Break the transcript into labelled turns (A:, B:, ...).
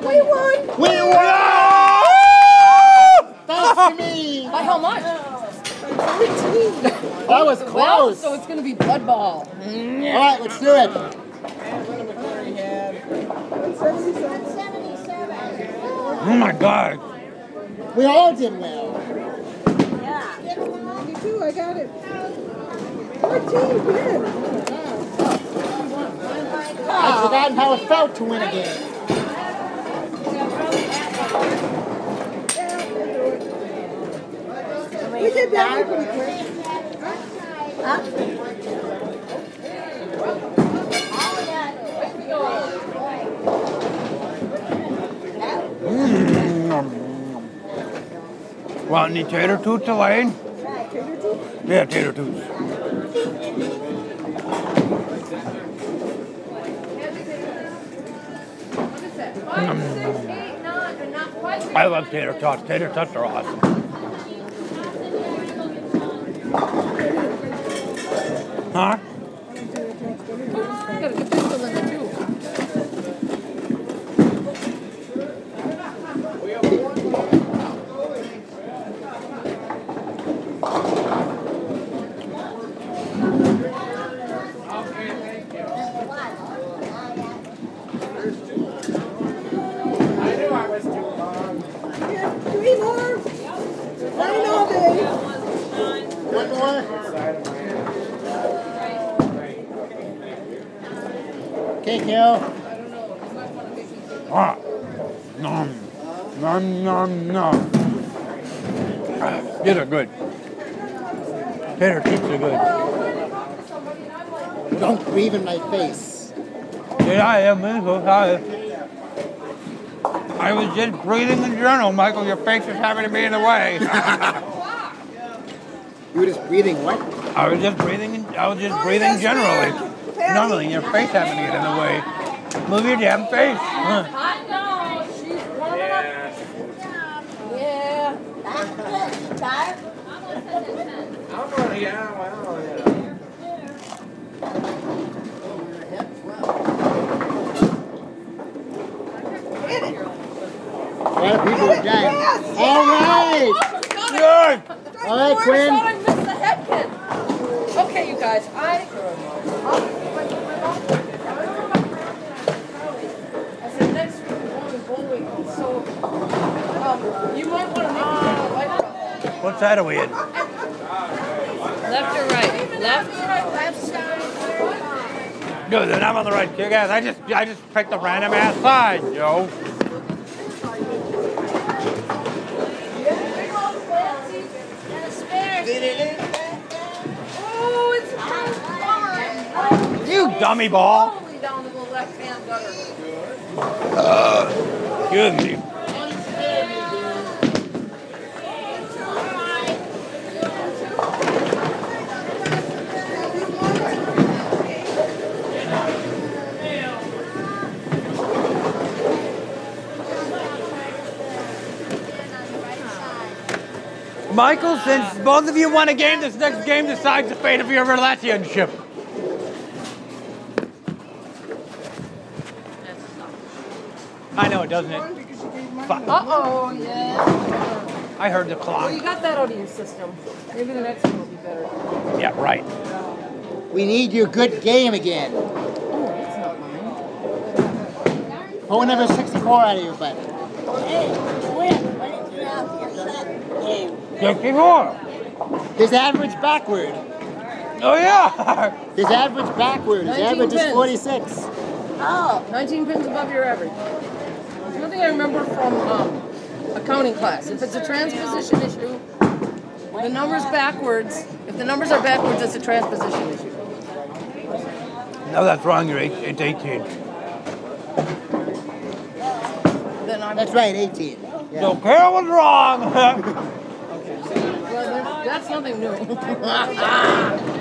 A: We won!
B: We won! Thanks to me!
A: By how much?
B: That was
A: Well,
B: close.
A: so it's gonna be blood ball.
B: All right, let's do it.
C: Oh my god.
B: We all did well. Yeah.
D: Me too, I got it. 14, good.
B: I'd forgotten how it felt to win a game.
D: We did that one pretty quick.
C: Want any tater toots, Elaine?
D: Tater toots?
C: Yeah, tater toots. I love tater tots. Tater tots are awesome. Huh?
A: I got a good pistol in there too.
D: Yeah, three more. Nine all day.
B: One more. Okay, Carol.
C: Ah. Nom. Nom, nom, nom. Ah, These are good. Tater toots are good.
B: Don't breathe in my face.
C: Yeah, I am. I'm so sorry. I was just breathing in general, Michael. Your face is having to be in the way.
B: You were just breathing what?
C: I was just breathing. In, I was just breathing generally. Normally, your face having to get in the way. Move your damn face. Huh.
A: I know, she's warming up. Yeah. That's good. I'm gonna, yeah, well, yeah.
B: A lot of people are dying. All right.
C: Good.
B: All right,
A: I
B: Quinn.
A: thought I missed the head pin. Okay, you guys, I. I said next week we're going to bowling, so um, you might want to make sure the light
C: What side are we in?
A: Left or right? Left. Left side.
C: Good. Then I'm on the right. You guys, I just, I just picked a random ass side, yo.
A: Oh, it's.
C: You dummy ball.
A: Totally down to the left-hand gutter.
C: Excuse me. Michael, since both of you won a game, this next game decides the fate of your relationship. I know it, doesn't it?
D: Because you gave mine.
C: Fuck.
A: Uh-oh, yeah.
C: I heard the
A: Well,
C: clock.
A: you got that out of your system. Maybe the next one will be better.
C: Yeah, right.
B: We need your good game again.
A: Oh, that's not mine.
B: Pull number 64 out of your butt.
C: Fifty-four.
B: His average backward.
C: Oh yeah.
B: His average backward. His
A: 19
B: average is 46.
A: Oh, 19 pins above your average. There's nothing I remember from um, accounting class. If it's a transposition issue, the numbers backwards. If the numbers are backwards, it's a transposition issue.
C: No, that's wrong. You're eight, it's 18.
A: Then I'm.
B: That's right, 18. Yeah.
C: So Carol was wrong.
A: That's nothing new.